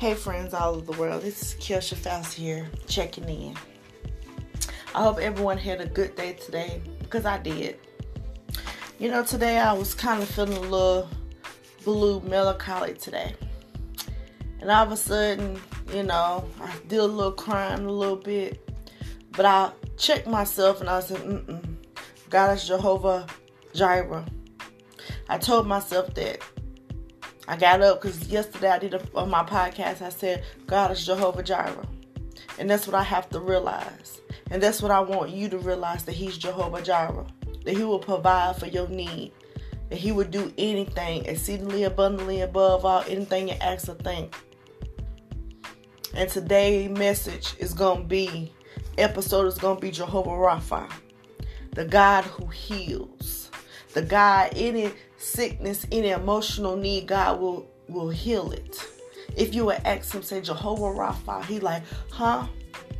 Hey, friends all over the world. This is Kelsha Faust here, checking in. I hope everyone had a good day today because I did. You know, today I was kind of feeling a little blue melancholy today. And all of a sudden, you know, I did a little crying a little bit. But I checked myself and I said, mm-mm. God is Jehovah Jireh. I told myself that I got up because yesterday I did a, on my podcast. I said, God is Jehovah Jireh. And that's what I have to realize. And that's what I want you to realize that He's Jehovah Jireh. That He will provide for your need. That He would do anything exceedingly abundantly above all anything you ask or think. And today's message is going to be, episode is going to be Jehovah Rapha, the God who heals. The God, any sickness, any emotional need, God will will heal it. If you would ask him, say Jehovah Rapha, he like, huh?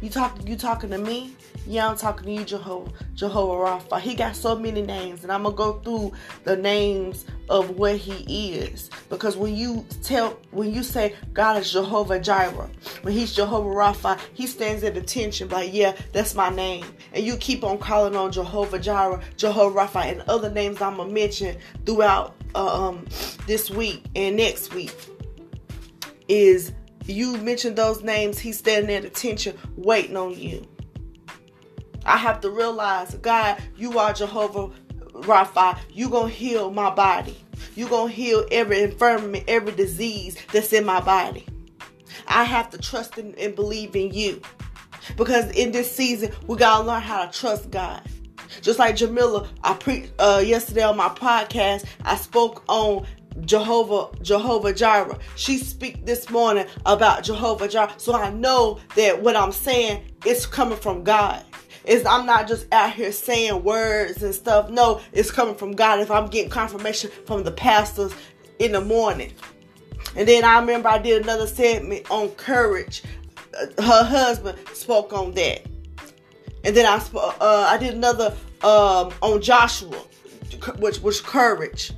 You talking you talking to me? Yeah, I'm talking to you, Jehovah Jehovah Rapha. He got so many names, and I'm gonna go through the names of what he is. Because when you tell when you say God is Jehovah Jireh, when he's Jehovah Rapha, he stands at attention, like, yeah, that's my name. And you keep on calling on Jehovah Jireh, Jehovah Rapha, and other names I'm gonna mention throughout uh, um, this week and next week is you mention those names, he's standing at attention, waiting on you. I have to realize, God, you are Jehovah Rapha. You gonna heal my body. You gonna heal every infirmity, every disease that's in my body. I have to trust and, and believe in you. Because in this season, we gotta learn how to trust God. Just like Jamila, I preached uh, yesterday on my podcast. I spoke on Jehovah Jehovah Jireh. She speak this morning about Jehovah Jireh. So I know that what I'm saying is coming from God. Is I'm not just out here saying words and stuff. No, it's coming from God. If I'm getting confirmation from the pastors in the morning. And then I remember I did another segment on courage. Uh, her husband spoke on that. And then I uh, I did another um, on Joshua, which was courage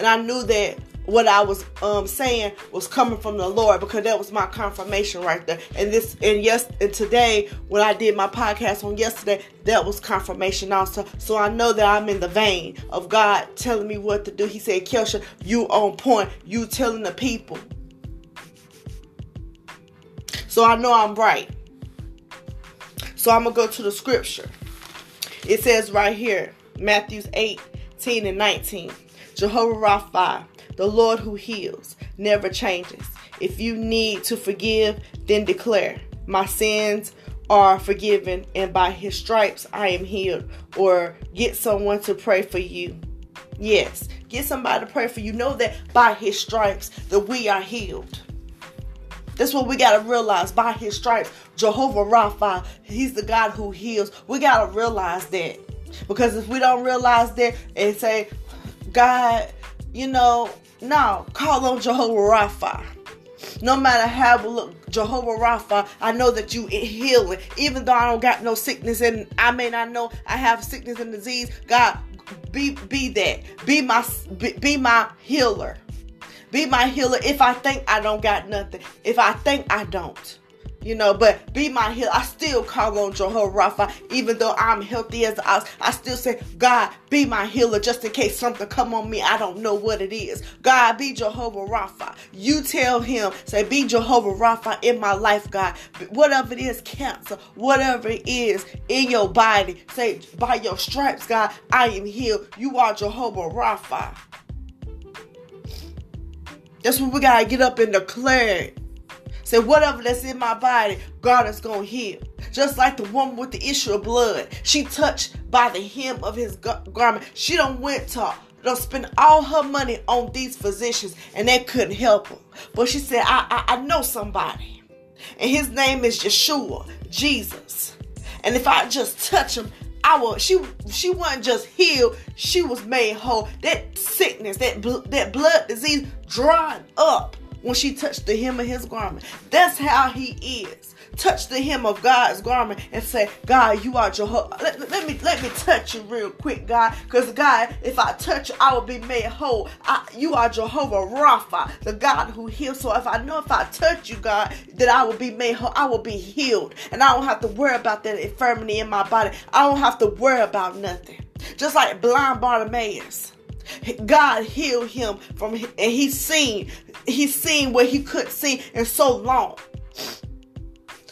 and I knew that what I was um, saying was coming from the Lord because that was my confirmation right there. And this and yes, and today when I did my podcast on yesterday, that was confirmation also. So I know that I'm in the vein of God telling me what to do. He said, Kelsha, you on point. You telling the people. So I know I'm right. So I'm gonna go to the scripture. It says right here, Matthews 18 and 19. Jehovah Rapha, the Lord who heals, never changes. If you need to forgive, then declare, My sins are forgiven, and by his stripes I am healed. Or get someone to pray for you. Yes, get somebody to pray for you. Know that by his stripes that we are healed. That's what we got to realize. By his stripes, Jehovah Rapha, he's the God who heals. We got to realize that. Because if we don't realize that and say, God, you know, no, call on Jehovah Rapha. No matter how look, Jehovah Rapha, I know that you healing. Even though I don't got no sickness and I may not know I have sickness and disease, God, be be that. Be my be, be my healer. Be my healer if I think I don't got nothing. If I think I don't you know, but be my healer. I still call on Jehovah Rapha, even though I'm healthy as I, I still say, God, be my healer, just in case something come on me. I don't know what it is. God, be Jehovah Rapha. You tell him, say, be Jehovah Rapha in my life, God. Whatever it is, cancer, whatever it is in your body, say, by your stripes, God, I am healed. You are Jehovah Rapha. That's what we gotta get up and declare. Say, whatever that's in my body, God is going to heal. Just like the woman with the issue of blood. She touched by the hem of his garment. She don't went to don't spend all her money on these physicians and they couldn't help her. But she said, I, I, I know somebody. And his name is Yeshua, Jesus. And if I just touch him, I will. She she wasn't just healed; she was made whole. That sickness, that bl- that blood disease, dried up when she touched the hem of his garment. That's how he is. Touch the hem of God's garment and say, God, you are Jehovah. Let, let me let me touch you real quick, God. Because God, if I touch you, I will be made whole. I, you are Jehovah Rapha, the God who heals. So if I know if I touch you, God, that I will be made whole, I will be healed. And I don't have to worry about that infirmity in my body. I don't have to worry about nothing. Just like blind Bartimaeus. God healed him from and he's seen he's seen what he couldn't see in so long.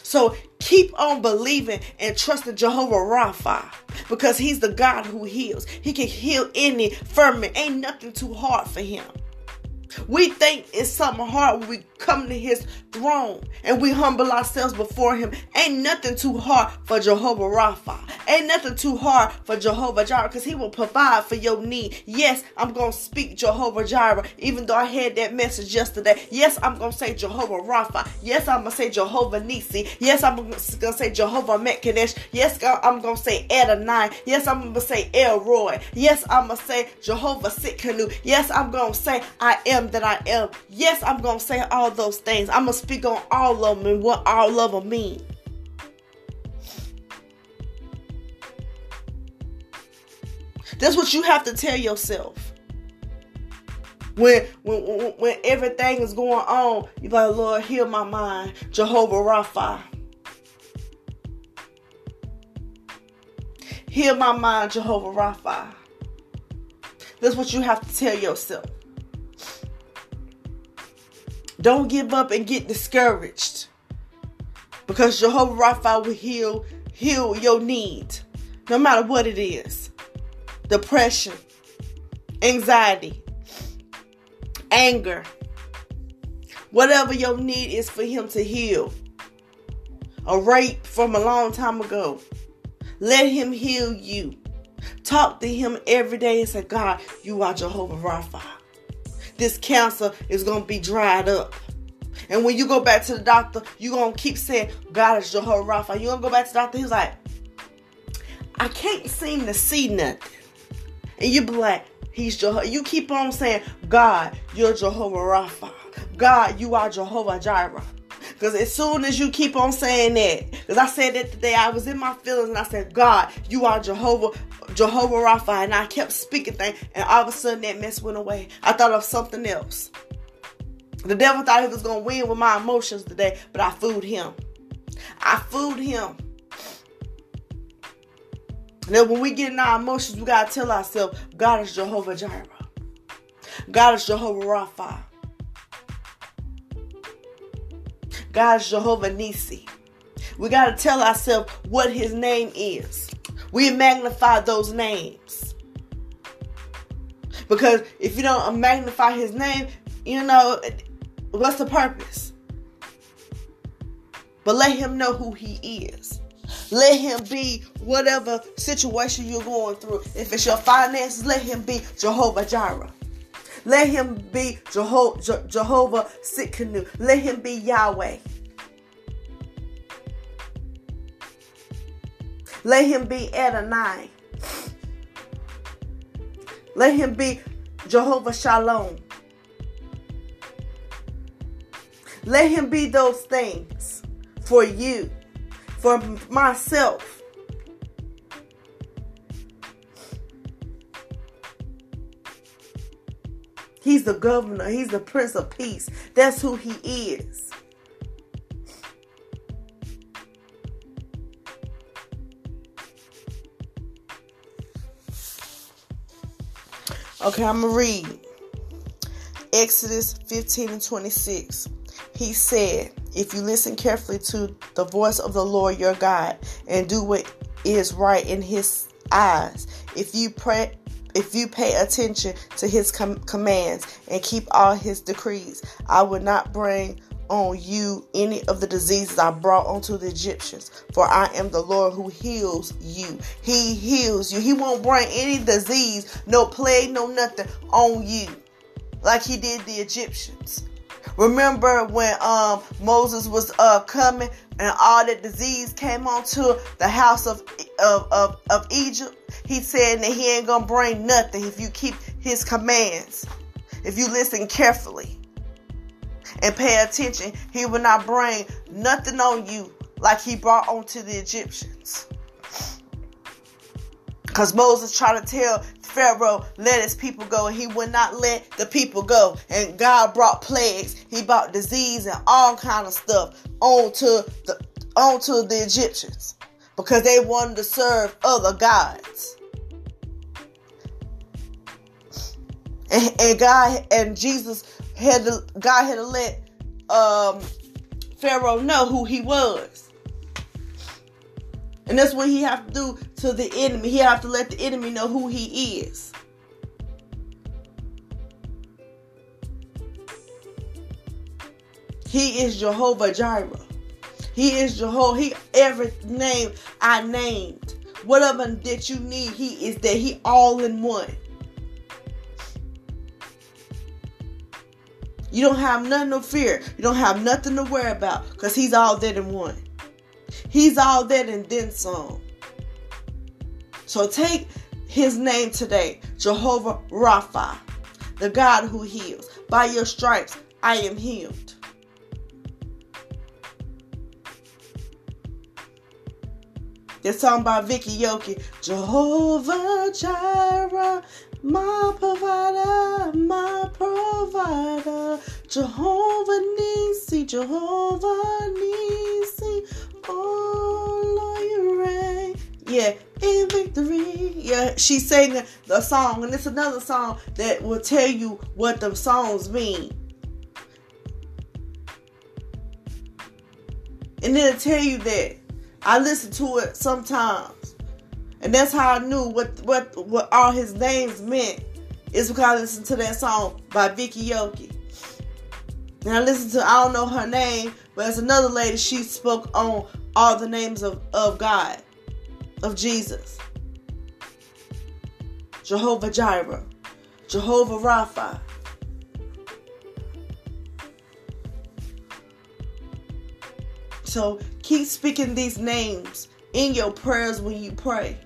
So keep on believing and trusting Jehovah Rapha because he's the God who heals. He can heal any firmament. Ain't nothing too hard for him. We think it's something hard when we come to his throne and we humble ourselves before him. Ain't nothing too hard for Jehovah Rapha. Ain't nothing too hard for Jehovah Jireh because he will provide for your need. Yes, I'm going to speak Jehovah Jireh even though I had that message yesterday. Yes, I'm going to say Jehovah Rapha. Yes, I'm going to say Jehovah Nisi. Yes, I'm going to say Jehovah Mekadesh. Yes, I'm going to say Adonai. Yes, I'm going to say El Roi. Yes, I'm going to say Jehovah Tsidkenu. Yes, I'm going to say I am that I am. Yes, I'm going to say all those things. I'm going to speak on all of them and what all of them mean. That's what you have to tell yourself. When, when, when everything is going on, you're like, Lord, heal my mind. Jehovah Rapha. Heal my mind, Jehovah Rapha. That's what you have to tell yourself. Don't give up and get discouraged. Because Jehovah Rapha will heal, heal your need. No matter what it is. Depression, anxiety, anger. Whatever your need is for him to heal. A rape from a long time ago. Let him heal you. Talk to him every day and say, God, you are Jehovah Rapha this cancer is going to be dried up. And when you go back to the doctor, you're going to keep saying, God is Jehovah Rapha. You're going to go back to the doctor, he's like, I can't seem to see nothing. And you be like, He's Jehovah. You keep on saying, God, you're Jehovah Rapha. God, you are Jehovah Jireh. Because as soon as you keep on saying that, because I said that today, I was in my feelings and I said, God, you are Jehovah Jehovah Rapha, and I kept speaking things, and all of a sudden that mess went away. I thought of something else. The devil thought he was gonna win with my emotions today, but I fooled him. I fooled him. Now, when we get in our emotions, we gotta tell ourselves, God is Jehovah Jireh. God is Jehovah Rapha. God is Jehovah Nisi. We gotta tell ourselves what his name is. We magnify those names. Because if you don't magnify his name, you know, what's the purpose? But let him know who he is. Let him be whatever situation you're going through. If it's your finances, let him be Jehovah Jireh. Let him be Jeho- Je- Jehovah Tsidkenu. Let him be Yahweh. Let him be Adonai. Let him be Jehovah Shalom. Let him be those things for you, for myself. He's the governor, he's the prince of peace. That's who he is. Okay, I'm going to read Exodus 15 and 26. He said, If you listen carefully to the voice of the Lord your God and do what is right in his eyes, if you pray, if you pay attention to his com- commands and keep all his decrees, I will not bring on you any of the diseases I brought onto the Egyptians, for I am the Lord who heals you. He heals you. He won't bring any disease, no plague, no nothing on you like he did the Egyptians. Remember when um, Moses was uh, coming and all that disease came onto the house of, of, of, of Egypt? He said that he ain't gonna bring nothing if you keep his commands, if you listen carefully. And pay attention, he will not bring nothing on you like he brought onto the Egyptians. Because Moses tried to tell Pharaoh, let his people go, and he would not let the people go. And God brought plagues. He brought disease and all kind of stuff onto the onto the Egyptians because they wanted to serve other gods. And, and God and Jesus had to God had to let um, Pharaoh know who he was. And that's what he have to do to the enemy. He have to let the enemy know who he is. He is Jehovah Jireh. He is Jehovah. He every name I named. Whatever that you need, he is that he all in one. You don't have nothing to fear. You don't have nothing to worry about because he's all that in one. He's all that and then some. So take his name today, Jehovah Rapha, the God who heals. By your stripes, I am healed. This song by Vicki Yohe, Jehovah Jireh, my provider, my provider, Jehovah Nisi, Jehovah Nisi, oh Lord, you reign. Yeah, in victory. Yeah, she sang the song, and it's another song that will tell you what the songs mean. And it'll tell you that. I listen to it sometimes. And that's how I knew what what what all his names meant. Is because I listened to that song by Vicki Yohe. And I listened to I don't know her name, but it's another lady she spoke on all the names of, of God, of Jesus. Jehovah Jireh, Jehovah Rapha. So keep speaking these names in your prayers when you pray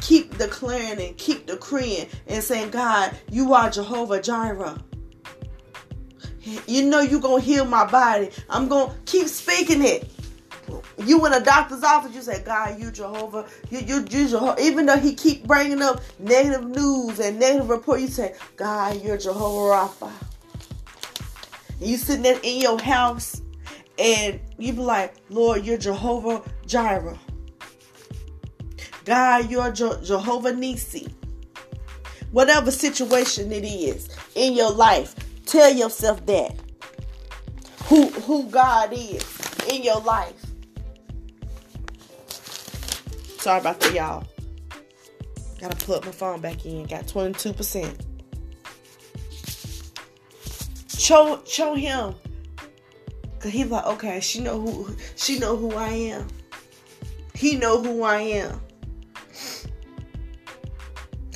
keep declaring and keep decreeing and saying, God, you are Jehovah Jireh. You know you're going to heal my body. I'm going to keep speaking it. You in a doctor's office, you say, God, you Jehovah. You, you, you Jehovah. Even though he keep bringing up negative news and negative report, you say, God, you're Jehovah Rapha. you sitting there in your house and you be like, Lord, you're Jehovah Jireh. God, you're Je- Jehovah Nisi. Whatever situation it is in your life, tell yourself that. Who who God is in your life. Sorry about that, y'all. Gotta plug my phone back in. Got 22%. Show show him. Cause he's like, okay, she know who she know who I am. He know who I am.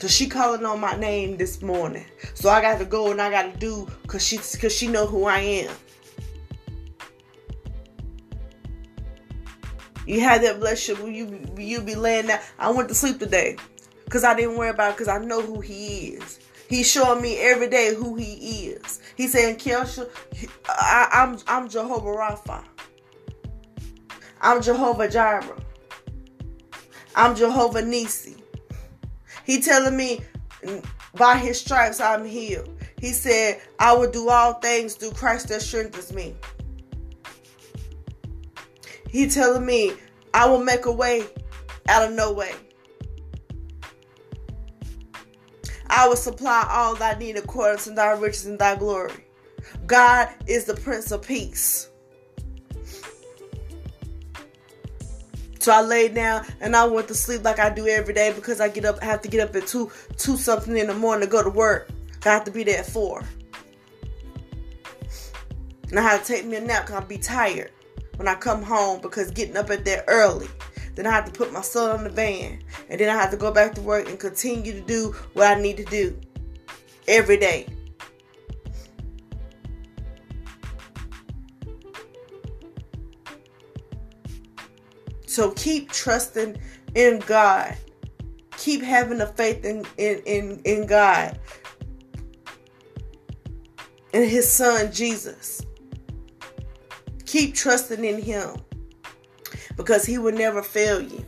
Cause she calling on my name this morning. So I got to go and I got to do cause she cause she know who I am. You had that relationship where you you be laying down. I went to sleep today because I didn't worry about it because I know who he is. He's showing me every day who he is. He's saying, Kelsha, I, I'm I'm Jehovah Rapha. I'm Jehovah Jireh. I'm Jehovah Nisi. He telling me by his stripes I'm healed. He said, I will do all things through Christ that strengthens me. He telling me, I will make a way out of no way. I will supply all I need according to thy riches and thy glory. God is the Prince of Peace. So I laid down and I went to sleep like I do every day because I get up, I have to get up at two, two something in the morning to go to work. I have to be there at four. And I have to take me a nap because I'll be tired when I come home because getting up at that early. Then I have to put my son on the van. And then I have to go back to work and continue to do what I need to do every day. So keep trusting in God. Keep having the faith in, in, in, in God and his son Jesus. Keep trusting in Him because He will never fail you.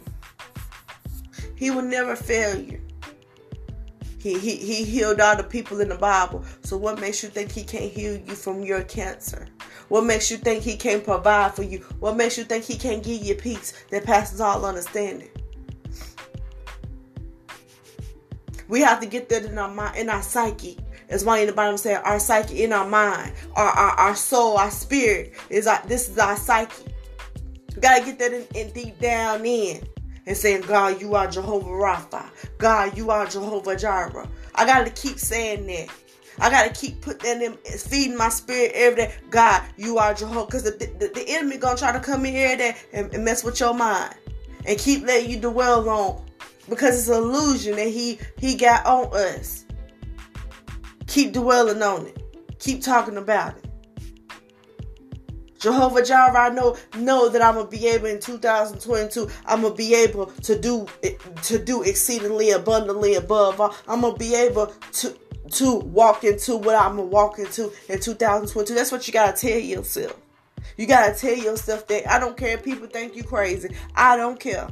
He will never fail you. He, he, he healed all the people in the Bible. So what makes you think he can't heal you from your cancer? What makes you think he can't provide for you? What makes you think he can't give you peace that passes all understanding? We have to get that in our mind, in our psyche. As one in the Bible said, our psyche in our mind, our, our, our soul, our spirit is our, this is our psyche. We gotta get that in, in deep down in and saying, God, you are Jehovah Rapha. God, you are Jehovah Jireh. I got to keep saying that. I got to keep putting in, feeding my spirit every day. God, you are Jehovah. Because the, the, the, enemy to try to come in here every day and, and mess with your mind. And keep letting you dwell on. Because it's an illusion that he, he got on us. Keep dwelling on it. Keep talking about it. Jehovah Jireh, I know know that I'm gonna be able in 2022. I'm gonna be able to do to do exceedingly abundantly above. All. I'm gonna be able to to walk into what I'm gonna walk into in 2022. That's what you gotta tell yourself. You gotta tell yourself that I don't care if people think you crazy. I don't care.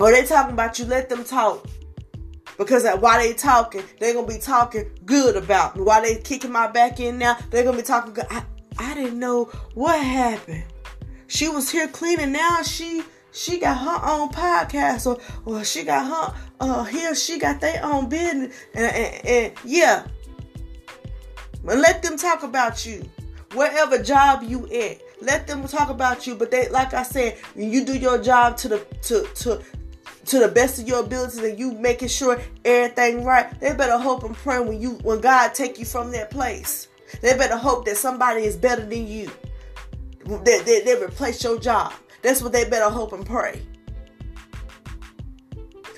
Or they talking about you, let them talk. Because while they talking, they're gonna be talking good about me. While they kicking my back in now, they're gonna be talking good. I, I didn't know what happened. She was here cleaning. Now she she got her own podcast, or or she got her uh here she got their own business, and, and, and yeah. But let them talk about you, wherever job you at. Let them talk about you. But they, like I said, when you do your job to the to to to the best of your abilities and you making sure everything right, they better hope and pray when you when God take you from that place. They better hope that somebody is better than you. That they, replace your job. That's what they better hope and pray.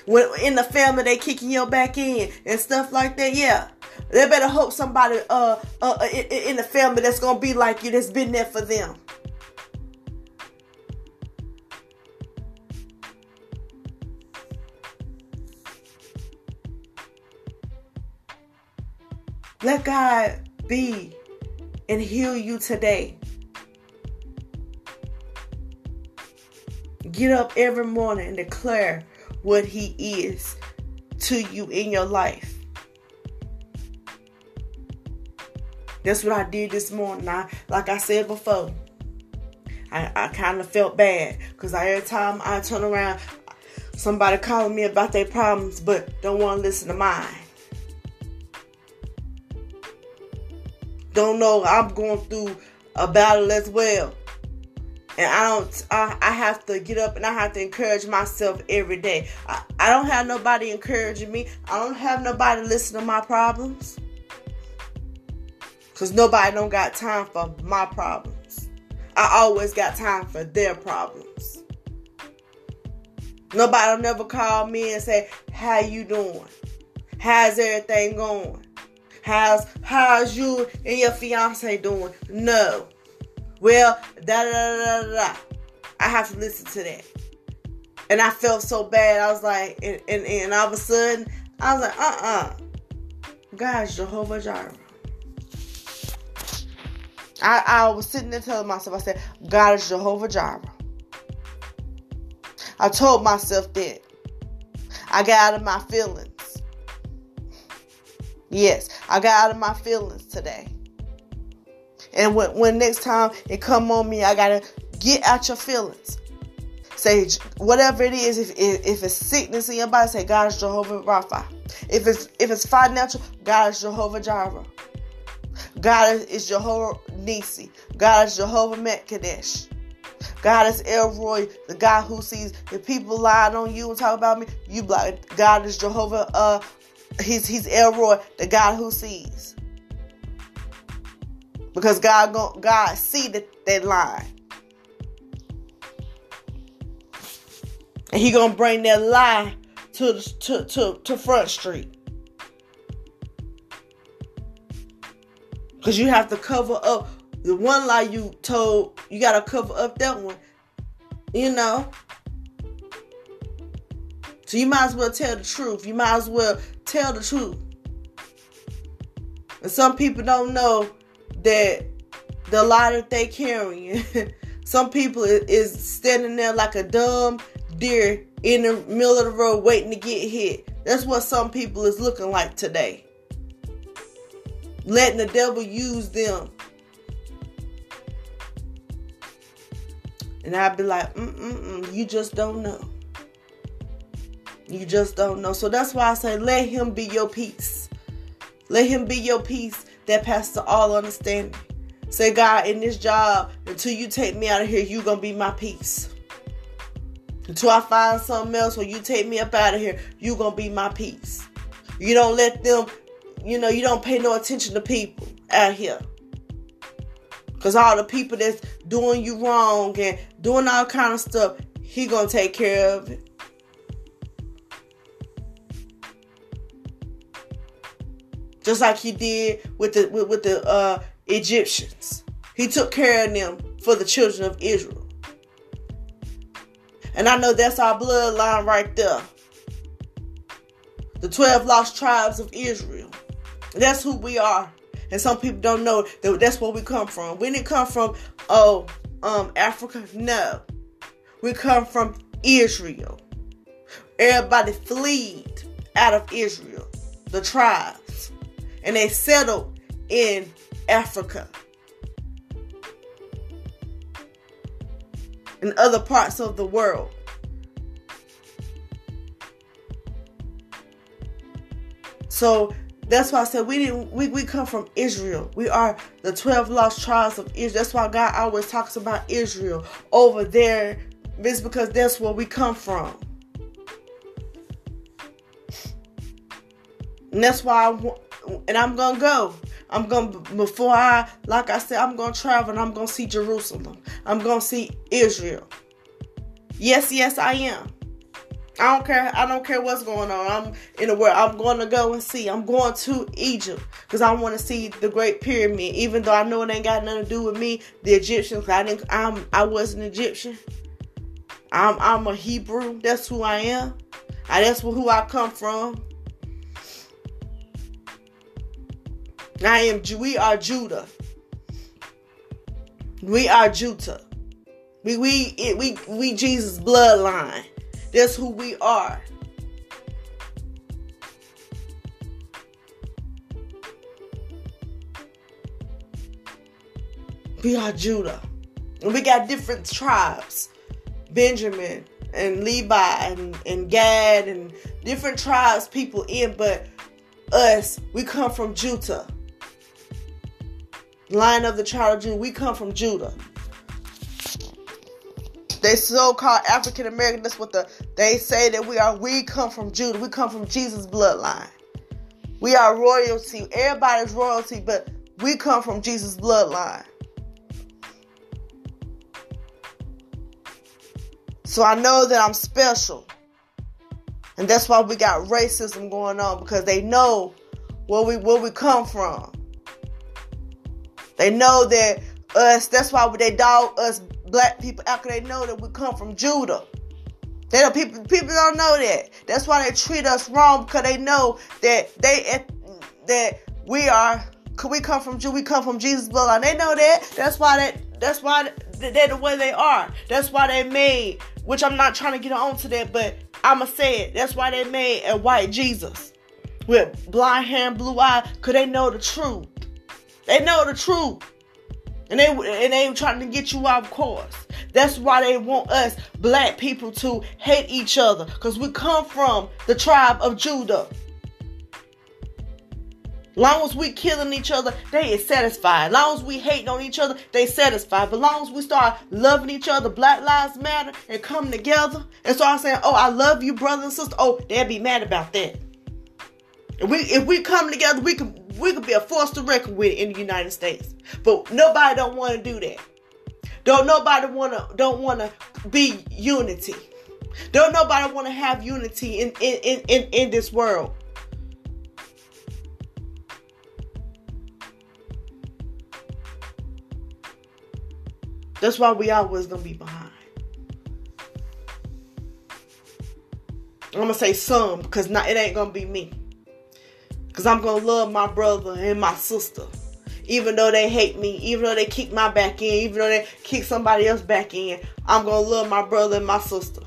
When in the family they kicking your back in and stuff like that, yeah. They better hope somebody uh, uh, uh in, in the family that's gonna be like you that's been there for them. Let God be and heal you today. Get up every morning and declare what He is to you in your life. That's what I did this morning. I, like I said before, I, I kind of felt bad because every time I turn around, somebody calling me about their problems, but don't want to listen to mine. don't know I'm going through a battle as well. And I don't, I, I have to get up and I have to encourage myself every day. I, I don't have nobody encouraging me. I don't have nobody listen to my problems. Cause nobody don't got time for my problems. I always got time for their problems. Nobody will never call me and say, how you doing? How's everything going? How's how's you and your fiance doing? No. Well, da da da da da. I have to listen to that. And I felt so bad. I was like, and, and, and all of a sudden, I was like, uh uh God's Jehovah Jireh. I, I was sitting there telling myself, I said, God is Jehovah Jireh. I told myself that. I got out of my feelings. Yes, I got out of my feelings today. And when, when next time it come on me, I gotta get out your feelings. Say whatever it is. If, if, if it's sickness in your body, say God is Jehovah Rapha. If it's if it's financial, God is Jehovah Jireh. God is, Jehovah Nisi. God is Jehovah Metkadesh. God is El Roi, the God who sees. If people lie on you and talk about me, you like God is Jehovah uh, he's he's El Roi, the God who sees. Because God God see that, that line. And he gonna bring that lie to to to, to front street. Because you have to cover up the one lie you told, you gotta cover up that one. You know? So you might as well tell the truth. You might as well tell the truth. And some people don't know that the that they carrying. Some people is standing there like a dumb deer in the middle of the road waiting to get hit. That's what some people is looking like today. Letting the devil use them. And I'd be like, mm-mm-mm, you just don't know. You just don't know. So that's why I say, let him be your peace. Let him be your peace that passes all understanding. Say, God, in this job, until you take me out of here, you to be my peace. Until I find something else or you take me up out of here, you to be my peace. You don't let them, you know, you don't pay no attention to people out here. Because all the people that's doing you wrong and doing all kind of stuff, he to take care of it. Just like he did with the with, with the uh, Egyptians. He took care of them for the children of Israel. And I know that's our bloodline right there. The 12 lost tribes of Israel. That's who we are. And some people don't know that that's where we come from. We didn't come from, oh, um, Africa. No. We come from Israel. Everybody fled out of Israel, the tribe and they settled in Africa and other parts of the world. So that's why I said we didn't we, we come from Israel. We are the 12 lost tribes of Israel. That's why God always talks about Israel over there. It's because that's where we come from. And that's why I, and I'm gonna go. I'm gonna before I like I said, I'm gonna travel and I'm gonna see Jerusalem. I'm gonna see Israel. Yes, yes, I am. I don't care. I don't care what's going on. I'm in the world. I'm going to go and see. I'm going to Egypt because I want to see the Great Pyramid. Even though I know it ain't got nothing to do with me, the Egyptians. I didn't. I'm. I was an Egyptian. I'm. I'm a Hebrew. That's who I am. I, that's who I come from. I am. We are Judah. We are Judah. We we we we Jesus bloodline. That's who we are. We are Judah. And we got different tribes. Benjamin and Levi and, and Gad and different tribes people in, but us, we come from Judah line of the child of Judah. We come from Judah. They so-called African American. That's what the they say that we are. We come from Judah. We come from Jesus' bloodline. We are royalty. Everybody's royalty, but we come from Jesus' bloodline. So I know that I'm special. And that's why we got racism going on because they know where we where we come from. They know that us, that's why they dog us black people after they know that we come from Judah. They don't, people people don't know that. That's why they treat us wrong because they know that they that we are could we come from Jew, we come from Jesus' bloodline. They know that. That's why that that's why they're the way they are. That's why they made, which I'm not trying to get on to that, but I'ma say it. That's why they made a white Jesus with blind hair and blue eye, cause they know the truth. They know the truth. And they and they trying to get you off course. That's why they want us black people to hate each other. Because we come from the tribe of Judah. Long as we killing each other, they is satisfied. Long as we hating on each other, they satisfied. But long as we start loving each other, Black Lives Matter, and come together and start saying, "Oh, I love you, brother and sister," oh, they'll be mad about that. If we if we come together, we can we could be a force to reckon with in the United States. But nobody don't want to do that. Don't nobody want to don't want to be unity. Don't nobody want to have unity in in, in, in in this world. That's why we always gonna be behind. I'm gonna say some because not it ain't gonna be me. Because I'm going to love my brother and my sister. even though they hate me, even though they kick my back in, even though they kick somebody else back in, I'm gonna love my brother and my sister.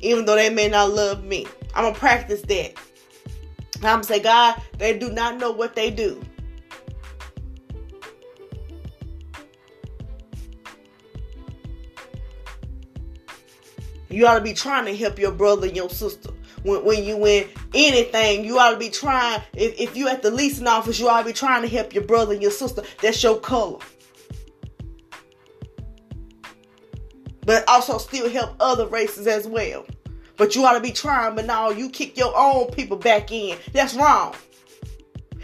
Even though they may not love me. I'm gonna practice that. I'm gonna say, God, they do not know what they do. You ought to be trying to help your brother and your sister. When, when you win anything, you ought to be trying. If, if you at the leasing office, you ought to be trying to help your brother and your sister. That's your color. But also still help other races as well. But you ought to be trying, but now you kick your own people back in. That's wrong.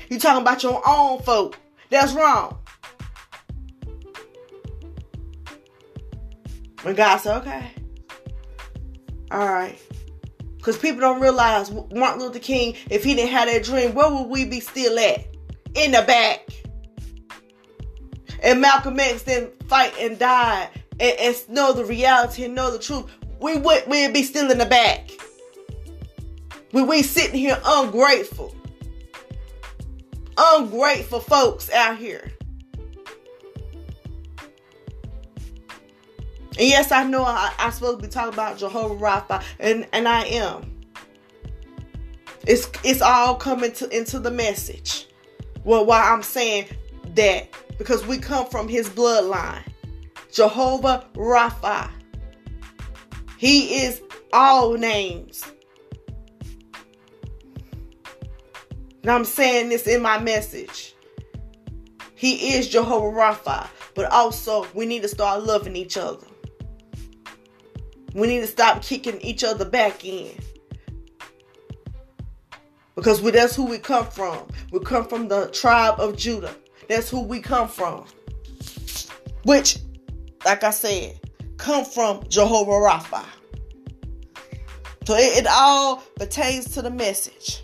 You talking about your own folk. That's wrong. When God said, okay, all right. Because people don't realize Martin Luther King, if he didn't have that dream, where would we be still at? In the back. And Malcolm X didn't fight and die and, and know the reality and know the truth. We would we'd be still in the back. We we sitting here ungrateful. Ungrateful folks out here. And yes, I know I, am supposed to be talking about Jehovah Rapha, and, and I am. It's it's all coming to into the message. Well, why I'm saying that because we come from his bloodline. Jehovah Rapha. He is all names. And I'm saying this in my message. He is Jehovah Rapha, but also we need to start loving each other. We need to stop kicking each other back in. Because we, that's who we come from. We come from the tribe of Judah. That's who we come from. Which, like I said, come from Jehovah Rapha. So it, it all pertains to the message.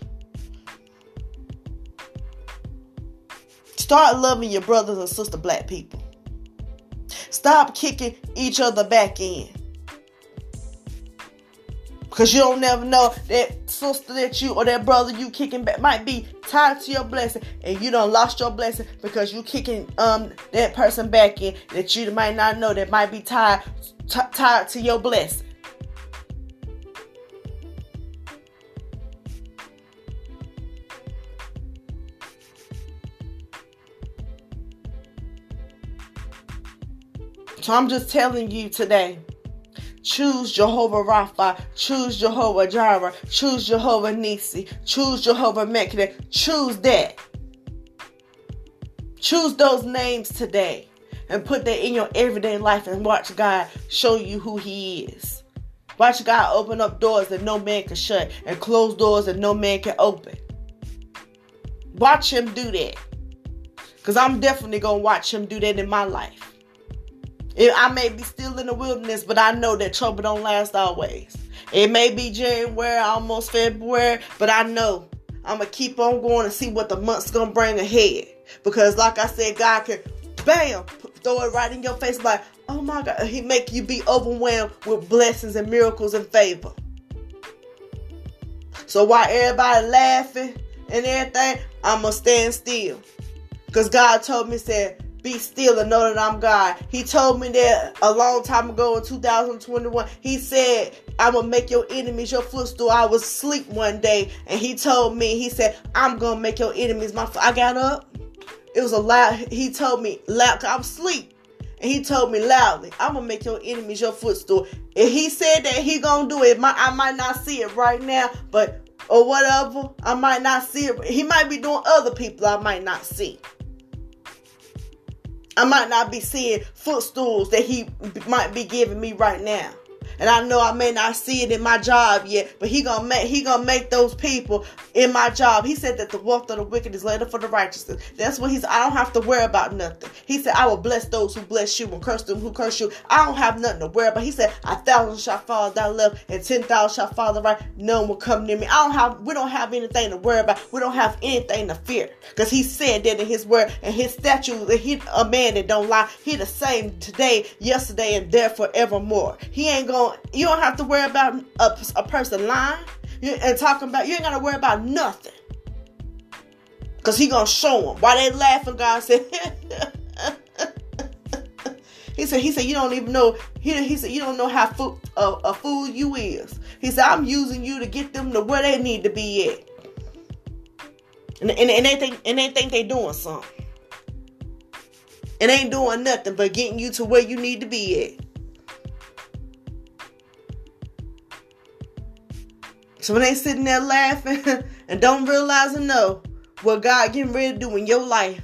Start loving your brothers and sister black people. Stop kicking each other back in. Because you don't never know that sister that you or that brother you kicking back might be tied to your blessing and you don't lost your blessing because you kicking um that person back in that you might not know that might be tied t- tied to your blessing. So I'm just telling you today Choose Jehovah Rapha. Choose Jehovah Jireh. Choose Jehovah Nisi. Choose Jehovah Mekane. Choose that. Choose those names today and put that in your everyday life and watch God show you who He is. Watch God open up doors that no man can shut and close doors that no man can open. Watch Him do that. Because I'm definitely going to watch Him do that in my life. I may be still in the wilderness, but I know that trouble don't last always. It may be January, almost February, but I know I'm gonna keep on going and see what the month's gonna bring ahead. Because, like I said, God can, bam, throw it right in your face, like, oh my God, He make you be overwhelmed with blessings and miracles and favor. So while everybody laughing and everything, I'm gonna stand still. Because God told me, said, be still and know that I'm God. He told me that a long time ago in 2021. He said, I'm gonna make your enemies your footstool. I was asleep one day and he told me, he said, I'm gonna make your enemies my foot. I got up. It was a loud, he told me loud, I'm asleep. And he told me loudly, I'm gonna make your enemies your footstool. And he said that he gonna do it. I might not see it right now, but or whatever. I might not see it. He might be doing other people I might not see. I might not be seeing footstools that he might be giving me right now. And I know I may not see it in my job yet, but he gonna make he gonna make those people in my job. He said that the wealth of the wicked is laid up for the righteousness. That's what he's. I don't have to worry about nothing. He said, "I will bless those who bless you and curse them who curse you." I don't have nothing to worry about. He said, "A thousand shall fall thy left, and ten thousand shall fall the right. None will come near me." I don't have. We don't have anything to worry about. We don't have anything to fear because he said that in his word and his statue. That he a man that don't lie. He the same today, yesterday, and there forevermore. He ain't gonna you don't have to worry about a, a person lying and talking about, you ain't got to worry about nothing. Because he to show them. Why they laughing, God said, He said, he said, you don't even know, he, he said, you don't know how fool, a, a fool you is. He said, I'm using you to get them to where they need to be at. And, and, and they think and they think they doing something. And ain't doing nothing but getting you to where you need to be at. So when they sitting there laughing and don't realize know what God getting ready to do in your life.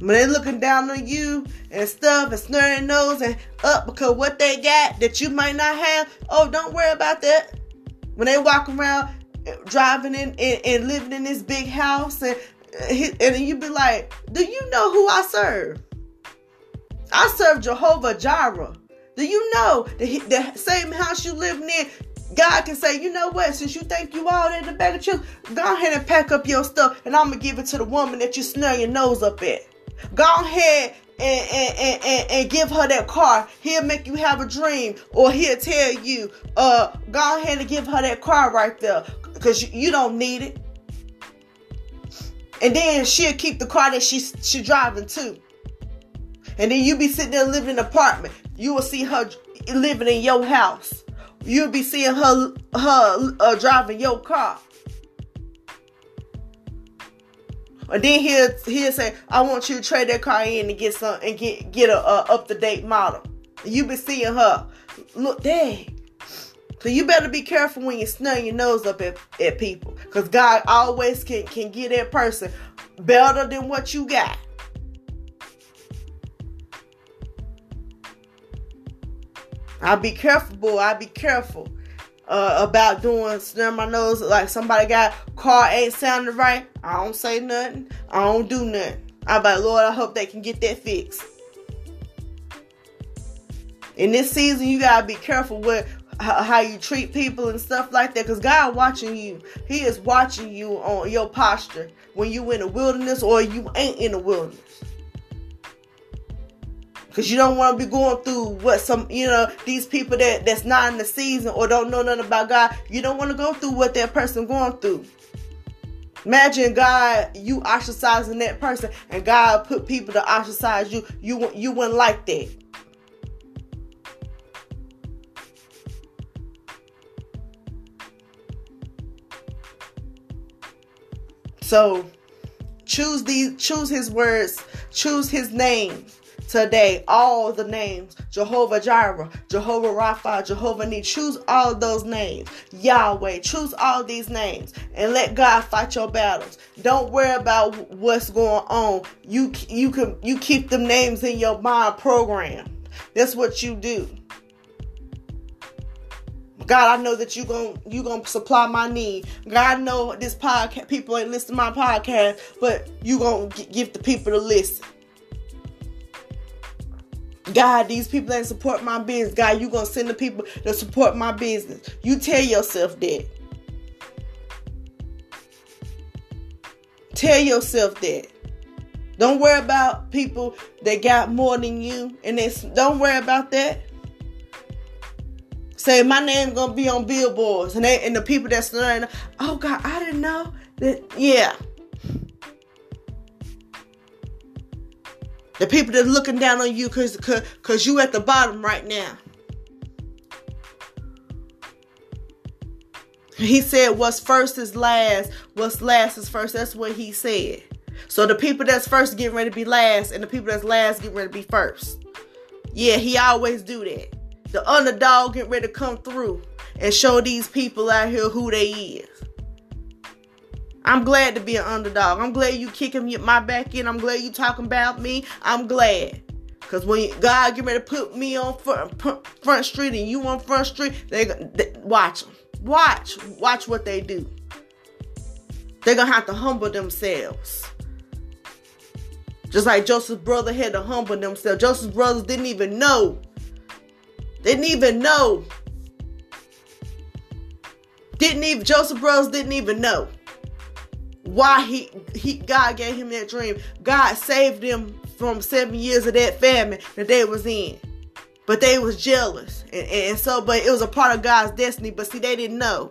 When they looking down on you and stuff and snurring nose and up because what they got that you might not have, oh, don't worry about that. When they walk around driving in and, and living in this big house and and you be like, do you know who I serve? I serve Jehovah Jireh. Do you know the, the same house you living in? God can say, you know what? Since you think you all in the bag of chips, go ahead and pack up your stuff, and I'm gonna give it to the woman that you snare your nose up at. Go ahead and, and, and, and, give her that car. He'll make you have a dream, or he'll tell you, uh, go ahead and give her that car right there because you, you don't need it. And then she'll keep the car that she's she driving too. And then you be sitting there living in an apartment. You will see her living in your house. You'll be seeing her her uh, driving your car. And then he'll he'll say, "I want you to trade that car in and get some and get get a, a up to date model." You be seeing her. Look, dang. So you better be careful when you snub your nose up at, at people. Because God always can, can get that person better than what you got. I'll be careful, boy. I'll be careful uh, about doing snub my nose. Like somebody got car ain't sounding right. I don't say nothing. I don't do nothing. I'm like, Lord, I hope they can get that fixed. In this season, you gotta be careful with how you treat people and stuff like that because god watching you he is watching you on your posture when you in the wilderness or you ain't in the wilderness because you don't want to be going through what some you know these people that that's not in the season or don't know nothing about god you don't want to go through what that person going through Imagine God, you ostracizing that person, and God put people to ostracize you. You you wouldn't like that. So choose these choose his words, choose his name today. All the names. Jehovah Jireh, Jehovah Rapha, Jehovah Need. Choose all those names. Yahweh. Choose all these names and let God fight your battles. Don't worry about what's going on. You you can you keep them names in your mind program. That's what you do. God, I know that you going you gonna supply my need. God, I know this podcast people ain't listening to my podcast, but you gonna give the people to listen. God, these people ain't support my business. God, you gonna send the people to support my business. You tell yourself that. Tell yourself that. Don't worry about people that got more than you, and they don't worry about that say my name gonna be on billboards and they and the people that's learning oh god i didn't know that yeah the people that's looking down on you because because you at the bottom right now. He said what's first is last. What's last is first. That's what he said. So the people that's first getting ready to be last and the people that's last getting ready to be first. Yeah he always do that. The underdog get ready to come through and show these people out here who they is. I'm glad to be an underdog. I'm glad you kicking my back in. I'm glad you talking about me. I'm glad. Cause when God get ready to put me on front, front street and you on front street, they, they watch them. Watch, watch what they do. They're gonna have to humble themselves. Just like Joseph's brother had to humble themselves. Joseph's brothers didn't even know didn't even know. Didn't even Joseph Brothers didn't even know why he he God gave him that dream. God saved them from seven years of that famine that they was in. But they was jealous. And, and so, but it was a part of God's destiny. But see, they didn't know.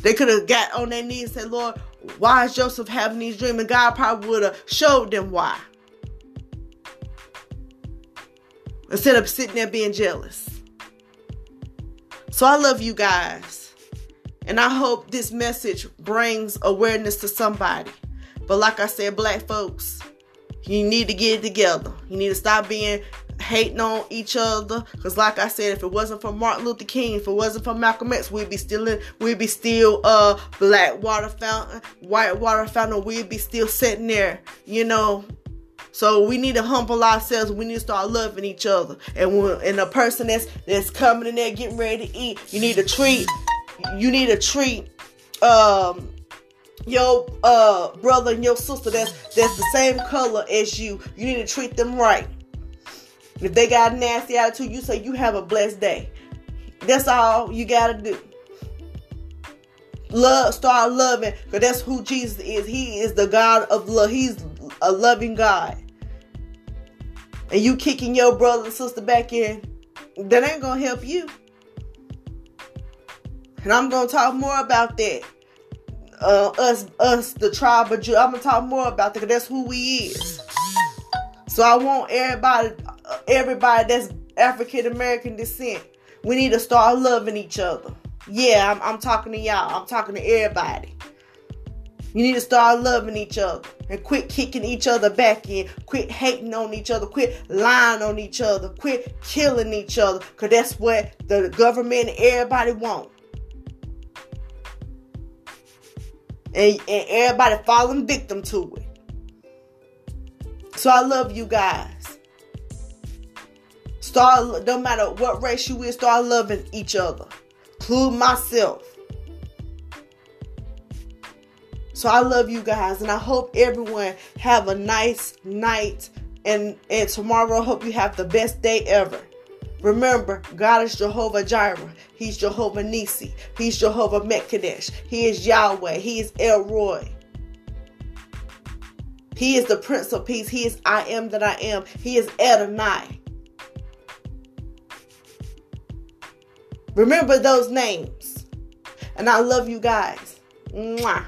They could have got on their knees and said, Lord, why is Joseph having these dreams? And God probably would have showed them why. Instead of sitting there being jealous. So I love you guys. And I hope this message brings awareness to somebody. But like I said, black folks, you need to get it together. You need to stop being hating on each other. Cause like I said, if it wasn't for Martin Luther King, if it wasn't for Malcolm X, we'd be still in, we'd be still uh black water fountain, white water fountain, we'd be still sitting there, you know. So we need to humble ourselves. We need to start loving each other. And when and the person that's that's coming in there getting ready to eat, you need to treat you need to treat um your uh brother and your sister that's that's the same color as you. You need to treat them right. If they got a nasty attitude, you say you have a blessed day. That's all you gotta do. Love, start loving, because that's who Jesus is. He is the God of love. He's a loving God. And you kicking your brother and sister back in, that ain't gonna help you. And I'm gonna talk more about that. Uh, us, us, the tribe of Judah. I'm gonna talk more about that that's who we is. So I want everybody, everybody that's African American descent, we need to start loving each other. Yeah, I'm, I'm talking to y'all. I'm talking to everybody. You need to start loving each other and quit kicking each other back in. Quit hating on each other. Quit lying on each other. Quit killing each other. Because that's what the government and everybody want. And, and everybody falling victim to it. So I love you guys. Start, no matter what race you is, start loving each other. Include myself. So I love you guys, and I hope everyone have a nice night. And and tomorrow, I hope you have the best day ever. Remember, God is Jehovah Jireh. He's Jehovah Nisi. He's Jehovah Mekadesh. He is Yahweh. He is El Roi. He is the Prince of Peace. He is I am that I am. He is Adonai. Remember those names. And I love you guys. Mwah.